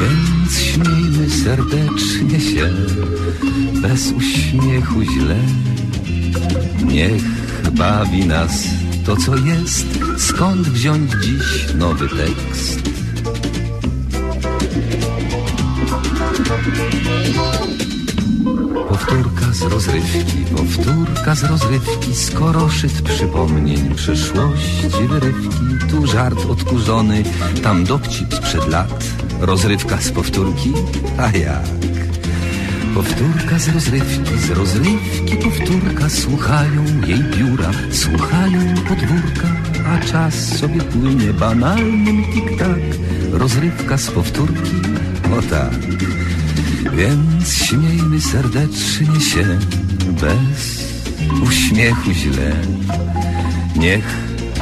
Więc śmiejmy serdecznie się Bez uśmiechu źle. Niech bawi nas to co jest. Skąd wziąć dziś nowy tekst? Powtórka z rozrywki, powtórka z rozrywki, skoro szyt przypomnień przeszłości wyrywki, tu żart odkurzony, tam dowcip sprzed lat, rozrywka z powtórki, a jak? Powtórka z rozrywki, z rozrywki powtórka, słuchają jej biura, słuchają podwórka, a czas sobie płynie banalnym tik-tak, rozrywka z powtórki, o tak. Więc śmiejmy serdecznie się bez uśmiechu źle. Niech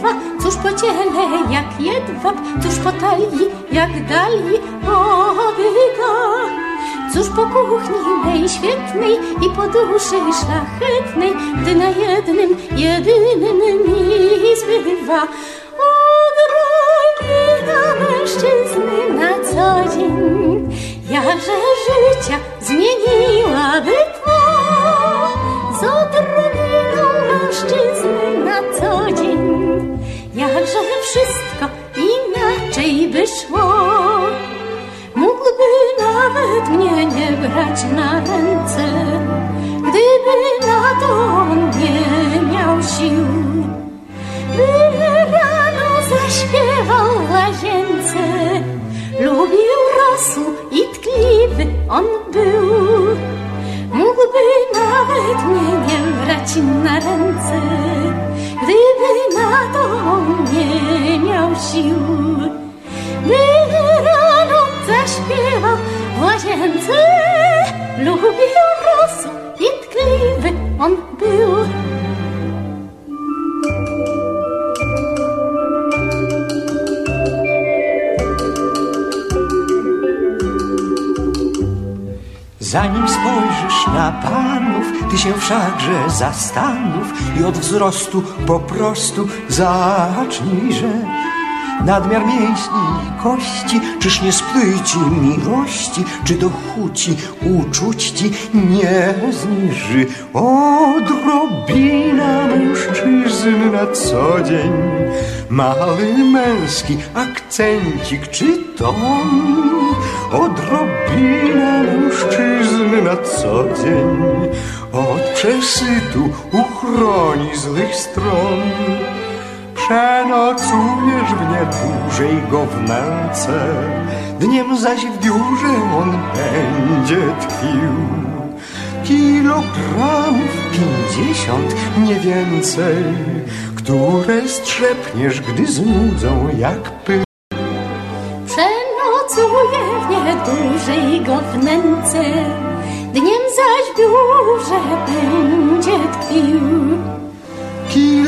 Nie dwa, cóż po ciele jak jedwab, cóż po talii jak dali obyga. Cóż po kuchni mej świetnej i po duszy szlachetnej, gdy na jednym, jedynym mi zbywa. Od na mężczyzny na co dzień, jakże życia zmieniłaby jakże wszystko inaczej by szło. Mógłby nawet mnie nie brać na ręce, gdyby na to nie miał sił. By rano zaśpiewał łazience, lubił rosół i tkliwy on był. Mógłby nawet mnie nie brać na ręce, to nie miał sił. By rano zaśpiewał w łazience, lubił rosół Zanim spojrzysz na panów, ty się wszakże zastanów i od wzrostu po prostu zacznij rzecz. Nadmiar mięśni i kości, czyż nie spłyci miłości, czy do chuci uczuć ci nie zniży odrobina mężczyzn na co dzień. Mały męski akcencik czy ton, odrobina mężczyzn na co dzień. Od przesytu uchroni złych stron. Przenocujesz w niedużej go w nęce, dniem zaś w biurze on będzie tkwił. Kilogramów pięćdziesiąt, nie więcej, które strzepniesz, gdy znudzą jak pył. Przenocuje w niedużej go w nęce, dniem zaś w biurze będzie tkwił.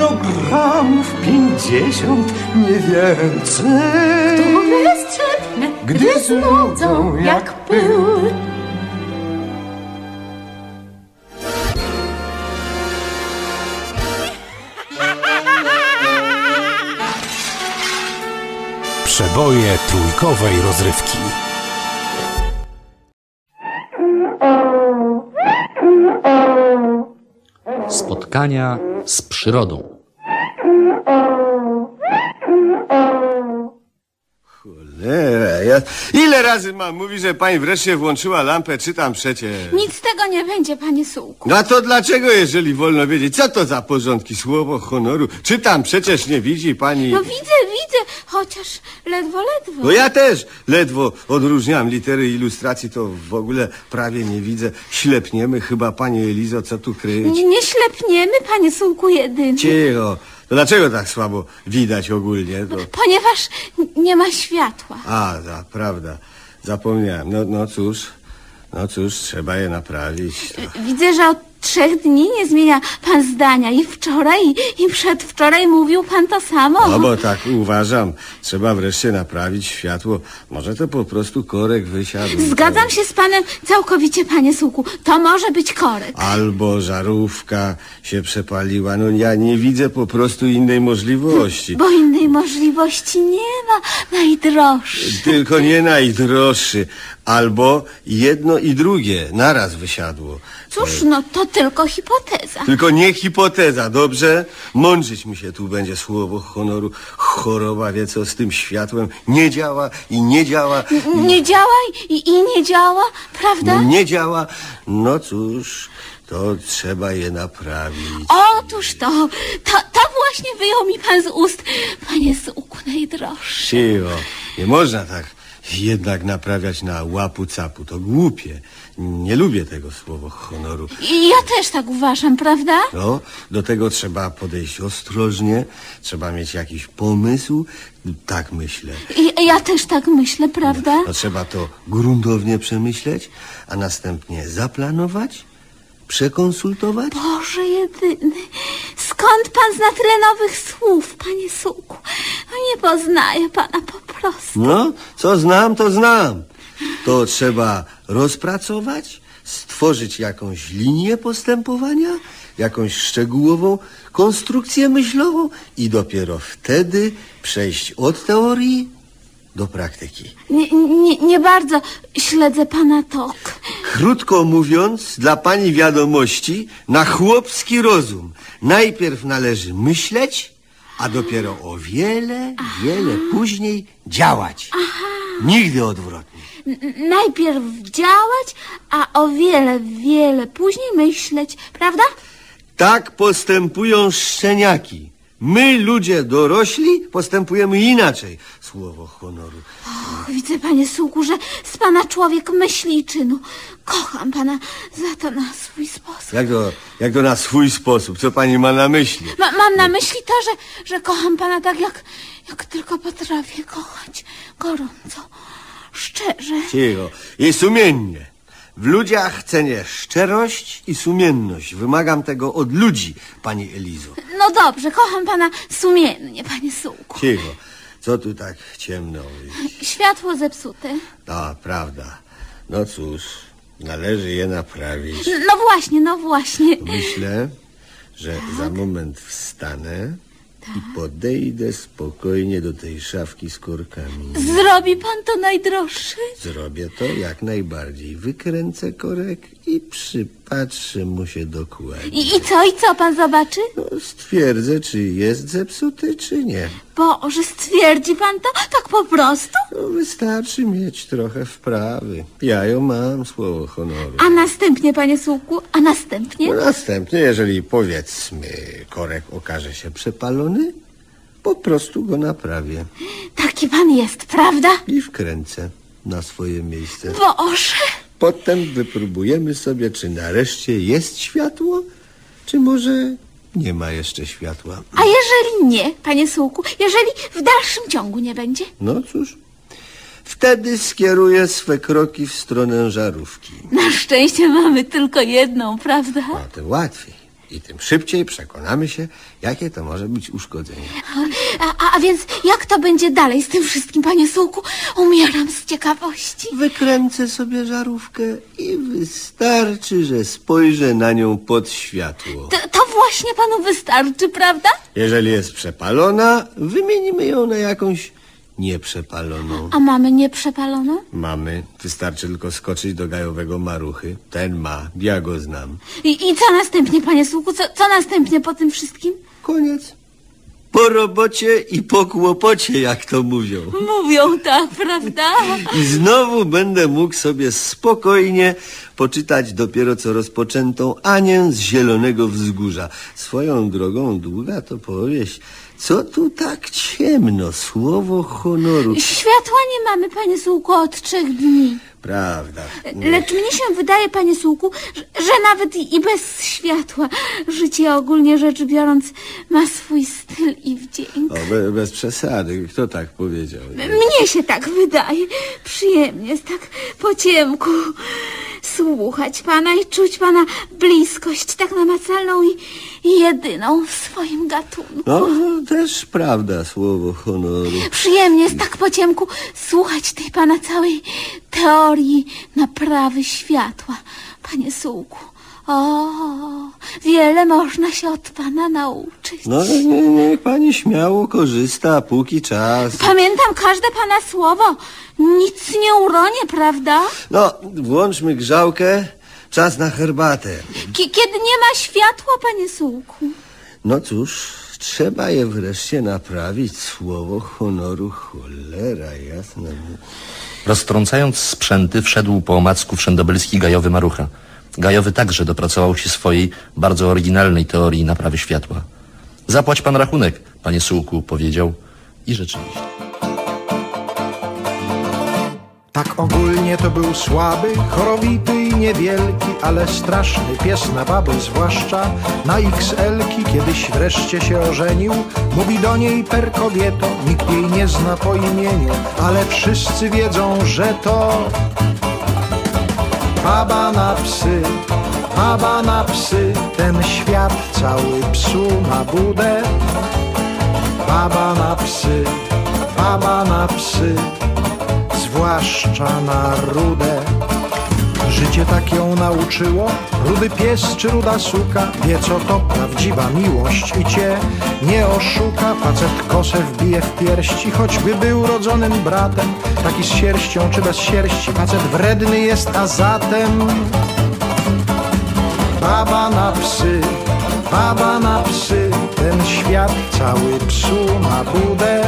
Kilogramów pięćdziesiąt, nie więcej. Które Gdy znudzą jak pył. Przeboje trójkowej rozrywki. Spotkania z przyrodą. Cholera, ja... Ile razy mam mówić, że pani wreszcie włączyła lampę, czytam przecież. Nic z tego nie będzie, panie Sułku. No to dlaczego, jeżeli wolno wiedzieć, co to za porządki, słowo honoru? Czytam przecież, nie widzi pani... No widzę, widzę, chociaż ledwo, ledwo. No ja też ledwo odróżniam litery ilustracji, to w ogóle prawie nie widzę. Ślepniemy chyba, pani Elizo, co tu kryć? Nie, nie ślepniemy, panie Sułku jedyny. Cicho. To dlaczego tak słabo widać ogólnie? To... Ponieważ n- nie ma światła. A, za, prawda. Zapomniałem. No, no cóż, no cóż, trzeba je naprawić. Widzę, że od trzech dni nie zmienia pan zdania. I wczoraj, i, przedwczoraj mówił pan to samo. No bo tak uważam. Trzeba wreszcie naprawić światło. Może to po prostu korek wysiadł. Zgadzam się z panem całkowicie, panie Sułku. To może być korek. Albo żarówka się przepaliła. No ja nie widzę po prostu innej możliwości. Bo innej możliwości nie ma, najdroższy. Tylko nie najdroższy. Albo jedno i drugie naraz wysiadło. Cóż, no to tylko hipoteza. Tylko nie hipoteza, dobrze? Mądrzyć mi się tu będzie słowo honoru. Choroba wie co z tym światłem. Nie działa i nie działa. Nie działa i, i nie działa, prawda? No nie działa. No cóż, to trzeba je naprawić. Otóż to, to, to właśnie wyjął mi pan z ust, panie Sułku najdroższy. Cicho. Nie można tak jednak naprawiać na łapu capu. To głupie. Nie lubię tego słowa honoru. I ja też tak uważam, prawda? No, do tego trzeba podejść ostrożnie, trzeba mieć jakiś pomysł. Tak myślę. I ja też tak myślę, prawda? No, trzeba to gruntownie przemyśleć, a następnie zaplanować, przekonsultować. Boże jedyny, skąd pan zna tyle nowych słów, panie Sułku? No nie poznaję pana po prostu. No, co znam, to znam. To trzeba rozpracować, stworzyć jakąś linię postępowania, jakąś szczegółową konstrukcję myślową i dopiero wtedy przejść od teorii do praktyki. Nie, nie, nie bardzo śledzę pana tok. Krótko mówiąc, dla pani wiadomości, na chłopski rozum najpierw należy myśleć, a dopiero o wiele, wiele później działać. Nigdy odwrotnie. N- Najpierw działać, a o wiele, wiele później myśleć, prawda? Tak postępują szczeniaki. My, ludzie dorośli, postępujemy inaczej. Słowo honoru. Och, widzę, panie Sułku, że z pana człowiek myśli i czynu. Kocham pana za to na swój sposób. Jak to, jak to na swój sposób? Co pani ma na myśli? Ma, mam na myśli to, że, że kocham pana tak, jak, jak tylko potrafię kochać. Gorąco, szczerze. Cicho. I sumiennie. W ludziach cenię szczerość i sumienność. Wymagam tego od ludzi, pani Elizo. No dobrze, kocham pana sumiennie, panie Sułku. Cicho. Co tu tak ciemno? Światło zepsute. A, prawda. No cóż, należy je naprawić. No właśnie, no właśnie. Myślę, że za moment wstanę i podejdę spokojnie do tej szafki z korkami. Zrobi pan to najdroższy? Zrobię to jak najbardziej. Wykręcę korek i przypatrzę mu się dokładnie. I, I co, i co pan zobaczy? No, stwierdzę, czy jest zepsuty, czy nie. Boże, stwierdzi pan to tak po prostu? No, wystarczy mieć trochę wprawy. Ja ją mam, słowo honoru. A następnie, panie Sułku, a następnie? No, następnie, jeżeli powiedzmy korek okaże się przepalony, po prostu go naprawię Taki pan jest, prawda? i wkręcę na swoje miejsce. Boże, Potem wypróbujemy sobie, czy nareszcie jest światło, czy może nie ma jeszcze światła. a jeżeli nie, panie Sułku, jeżeli w dalszym ciągu nie będzie? No cóż, wtedy skieruję swe kroki w stronę żarówki. Na szczęście mamy tylko jedną, prawda? A to łatwiej. I tym szybciej przekonamy się, jakie to może być uszkodzenie. A, a, a więc jak to będzie dalej z tym wszystkim, panie Sułku? Umieram z ciekawości. Wykręcę sobie żarówkę i wystarczy, że spojrzę na nią pod światło. To, to właśnie panu wystarczy, prawda? Jeżeli jest przepalona, wymienimy ją na jakąś nieprzepaloną. A mamy nieprzepaloną? Mamy, wystarczy tylko skoczyć do gajowego maruchy. Ten ma, ja go znam. I, I co następnie, panie Sułku? Co, co następnie po tym wszystkim? Koniec. Po robocie i po kłopocie, jak to mówią. Mówią tak, prawda? I znowu będę mógł sobie spokojnie poczytać dopiero co rozpoczętą Anię z Zielonego Wzgórza. Swoją drogą długa to powieść. Co tu tak ciemno? Słowo honoru. Światła nie mamy, panie Sułku, od trzech dni. Prawda. Lecz mnie się wydaje, panie Sułku, że, nawet i i bez światła życie ogólnie rzecz biorąc ma swój styl i wdzięk. O, be, bez przesady. Kto tak powiedział? Mnie się tak wydaje. Przyjemnie jest tak po ciemku słuchać pana i czuć pana bliskość tak namacalną i, jedyną w swoim gatunku. No, no, też prawda, słowo honoru. Przyjemnie jest tak po ciemku słuchać tej pana całej teorii naprawy światła, panie Sułku. O, wiele można się od pana nauczyć. No, nie, niech pani śmiało korzysta, póki czas. Pamiętam każde pana słowo. Nic nie uronię, prawda? No, włączmy grzałkę. Czas na herbatę. Ki- kiedy nie ma światła, panie Sułku. No cóż, trzeba je wreszcie naprawić. Słowo honoru, cholera jasna. Roztrącając sprzęty, wszedł po omacku wszędobylski gajowy Marucha. Gajowy także dopracował się swojej bardzo oryginalnej teorii naprawy światła. Zapłać pan rachunek, panie Sułku, powiedział. I rzeczywiście. Tak ogólnie to był słaby, chorowity i niewielki, ale straszny pies na baby, zwłaszcza na XL-ki. Kiedyś wreszcie się ożenił, mówi do niej per kobieto, nikt jej nie zna po imieniu, ale wszyscy wiedzą, że to baba na psy, baba na psy, ten świat cały psu na budę. Baba na psy, baba na psy, zwłaszcza na rudę. Życie tak ją nauczyło, rudy pies czy ruda suka, wie co to prawdziwa miłość i cię nie oszuka. Facet kosę wbije w pierści, choćby był rodzonym bratem, taki z sierścią czy bez sierści. Facet wredny jest, a zatem baba na psy, baba na psy, ten świat cały psu na budę.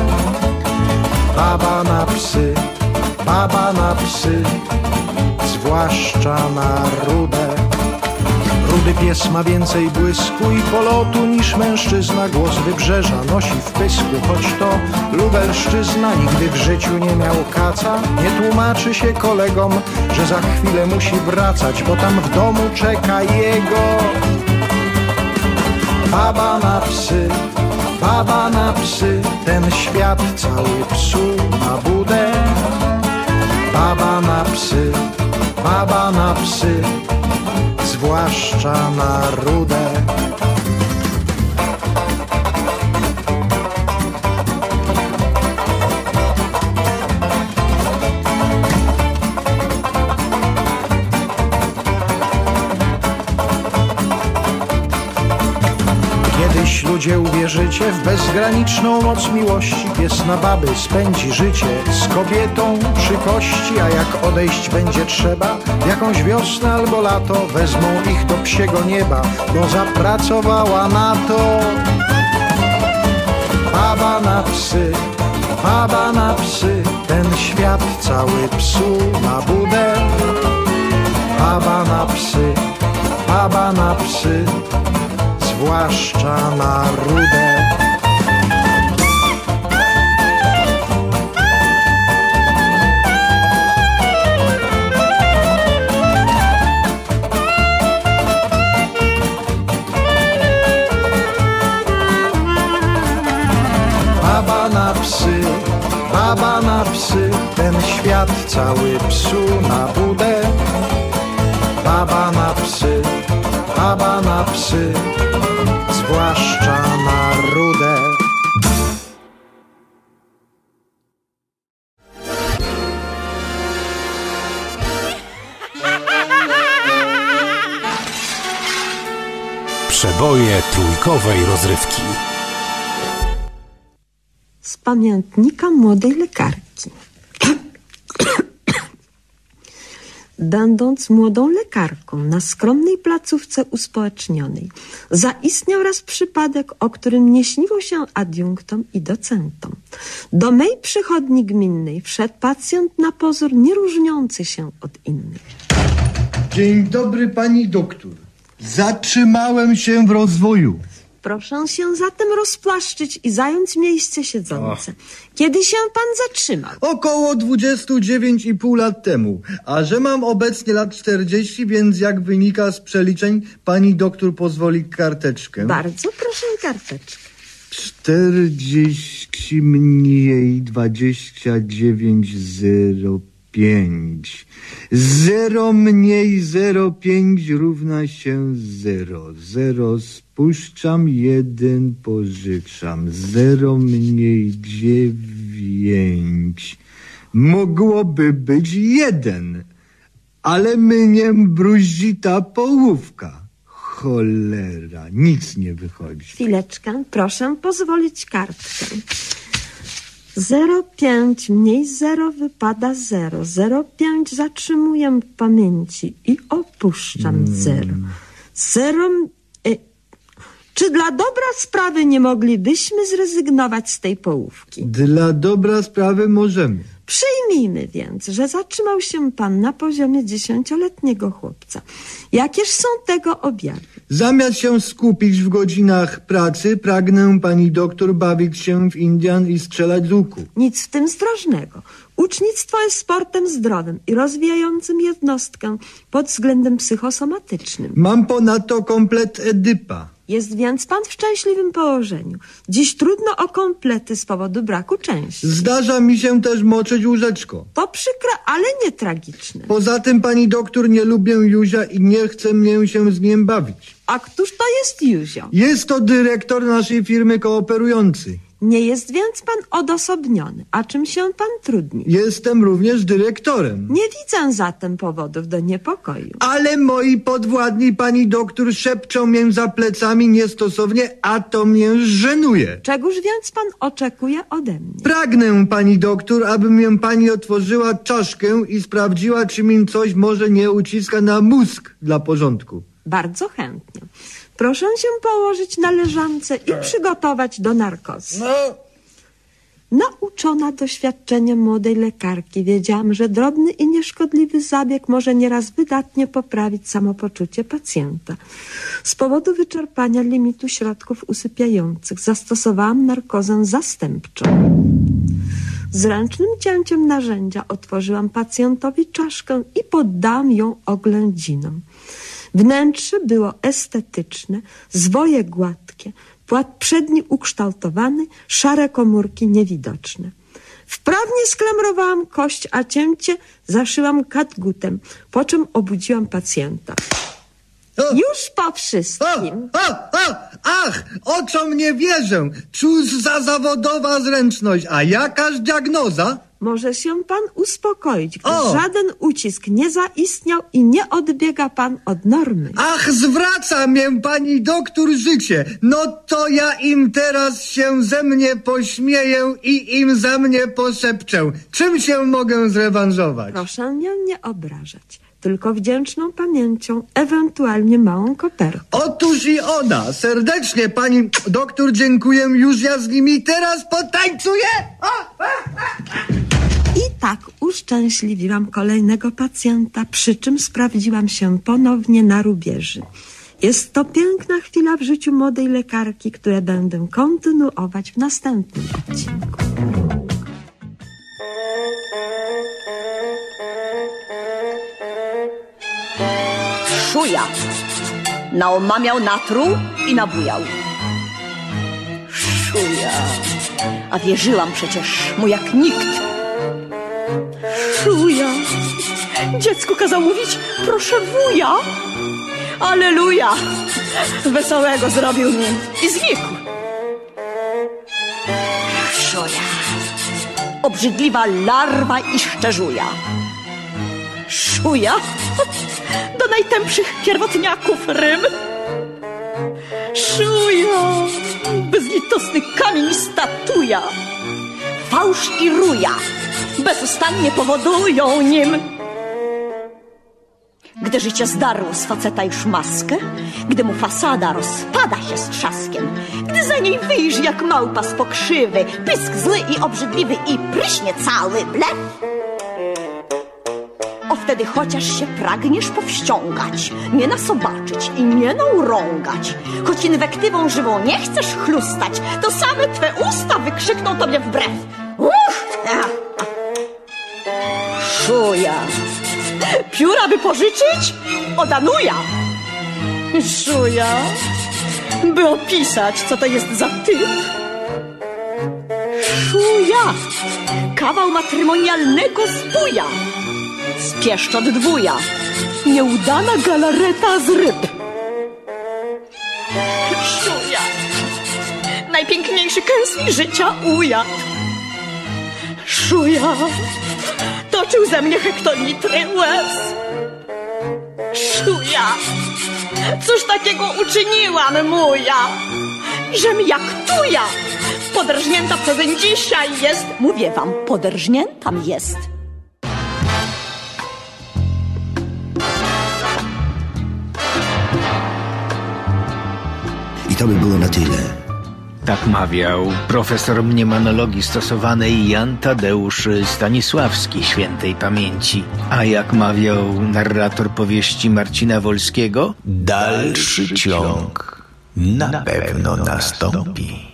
Baba na psy, baba na psy, zwłaszcza na rudę. Rudy pies ma więcej błysku i polotu niż mężczyzna. Głos wybrzeża nosi w pysku, choć to lubelszczyzna. Nigdy w życiu nie miał kaca. Nie tłumaczy się kolegom, że za chwilę musi wracać, bo tam w domu czeka jego baba na psy, baba na psy, ten świat cały psu na budę. Baba na psy, baba na psy, zwłaszcza na rudę. Ludzie uwierzycie w bezgraniczną moc miłości. Pies na baby spędzi życie z kobietą przy kości, a jak odejść będzie trzeba, jakąś wiosnę albo lato, wezmą ich do psiego nieba, bo zapracowała na to. Baba na psy, baba na psy, ten świat cały psu na budę. Baba na psy, baba na psy, zwłaszcza na rudę. Baba na psy, baba na psy, ten świat cały psu na budę. Baba na psy, baba na psy, rozrywki. Z pamiętnika młodej lekarki. Będąc młodą lekarką na skromnej placówce uspołecznionej, zaistniał raz przypadek, o którym nie śniło się adiunktom i docentom. Do mej przychodni gminnej wszedł pacjent na pozór nie różniący się od innych. Dzień dobry, pani doktor. Zatrzymałem się w rozwoju. Proszę się zatem rozpłaszczyć i zająć miejsce siedzące. Kiedy się pan zatrzymał? Około 29,5 lat temu. A że mam obecnie lat 40, więc jak wynika z przeliczeń, pani doktor pozwoli karteczkę. Bardzo proszę karteczkę. 40 mniej 29,05. 0 mniej 0,5 równa się 0. 0 spuszczam, 1 pożyczam. 0 mniej 9. Mogłoby być 1, ale mnie bruździ ta połówka. Cholera, nic nie wychodzi. Chwileczkę, proszę pozwolić kartkę. 0,5 mniej 0 wypada 0. 0,5 zatrzymuję w pamięci i opuszczam 0. 0. Czy dla dobra sprawy nie moglibyśmy zrezygnować z tej połówki? Dla dobra sprawy możemy. Przyjmijmy więc, że zatrzymał się pan na poziomie dziesięcioletniego chłopca. Jakież są tego objawy? Zamiast się skupić w godzinach pracy, pragnę pani doktor bawić się w Indian i strzelać z łuku. Nic w tym zdrożnego. Ucznictwo jest sportem zdrowym i rozwijającym jednostkę pod względem psychosomatycznym. Mam ponadto komplet Edypa. Jest więc pan w szczęśliwym położeniu. Dziś trudno o komplety z powodu braku części. Zdarza mi się też moczyć łóżeczko. To przykre, ale nie tragiczne. Poza tym pani doktor nie lubię Józia i nie chce mnie się z nim bawić. A któż to jest Józio? Jest to dyrektor naszej firmy kooperujący. Nie jest więc pan odosobniony. A czym się pan trudni? Jestem również dyrektorem. Nie widzę zatem powodów do niepokoju. Ale moi podwładni pani doktor szepczą mnie za plecami niestosownie, a to mnie żenuje. Czegóż więc pan oczekuje ode mnie? Pragnę pani doktor, aby mnie pani otworzyła czaszkę i sprawdziła, czy mi coś może nie uciska na mózg dla porządku. Bardzo chętnie. Proszę się położyć na leżance i przygotować do narkozy. No, Nauczona doświadczeniem młodej lekarki, wiedziałam, że drobny i nieszkodliwy zabieg może nieraz wydatnie poprawić samopoczucie pacjenta. Z powodu wyczerpania limitu środków usypiających zastosowałam narkozę zastępczą. Zręcznym cięciem narzędzia otworzyłam pacjentowi czaszkę i poddałam ją oględzinom. Wnętrze było estetyczne, zwoje gładkie, płat przedni ukształtowany, szare komórki niewidoczne. Wprawnie sklamrowałam kość, a cięcie zaszyłam katgutem, po czym obudziłam pacjenta. Już po wszystkim. A, a, ach, oczom nie wierzę. Cóż za zawodowa zręczność, a jakaż diagnoza? Może się pan uspokoić, gdyż O! żaden ucisk nie zaistniał i nie odbiega pan od normy. Ach, zwraca mię pani doktor życie. No to ja im teraz się ze mnie pośmieję i im za mnie poszepczę. Czym się mogę zrewanżować? Proszę mnie nie obrażać, tylko wdzięczną pamięcią, ewentualnie małą kopertą. Otóż i ona. Serdecznie pani doktor dziękuję. Już ja z nimi teraz potańcuję. O! I tak uszczęśliwiłam kolejnego pacjenta, przy czym sprawdziłam się ponownie na rubieży. Jest to piękna chwila w życiu młodej lekarki, które będę kontynuować w następnym odcinku. Szuja. Naomamiał, natruł i nabujał. Szuja. A wierzyłam przecież mu jak nikt. Szuja. Dziecku kazał mówić, proszę wuja. Aleluja. Wesołego zrobił mi i znikł. Szuja. Obrzydliwa larwa i szczerzuja. Szuja do najtępszych pierwotniaków rym. Szuja, bezlitosny kamień statuja. Fałsz i ruja bezustannie powodują nim. Gdy życie zdarło z faceta już maskę, gdy mu fasada rozpada się z trzaskiem, gdy za niej wyjrzy jak małpa z pokrzywy, pysk zły i obrzydliwy i pryśnie cały blef, wtedy chociaż się pragniesz powściągać, nie nasobaczyć i nie naurągać, choć inwektywą żywą nie chcesz chlustać, to same twe usta wykrzykną tobie wbrew. Uch! Szuja! Pióra by pożyczyć? Odanuja! Szuja! By opisać, co to jest za typ. Szuja! Kawał matrymonialnego zbuja! Spieszczot dwuja! Nieudana galareta z ryb! Szuja! Najpiękniejszy kęsli życia ujadł! Szuja! Toczył ze mnie hektolitry łez! Szuja! Cóż takiego uczyniłam, muja? Żem jak tuja! Poderżnięta przezeń dzisiaj jest! Mówię wam, poderżniętam jest! To by było na tyle. Tak mawiał profesor mniemanologii stosowanej Jan Tadeusz Stanisławski świętej pamięci. A jak mawiał narrator powieści Marcina Wolskiego, Dalszy ciąg na pewno nastąpi.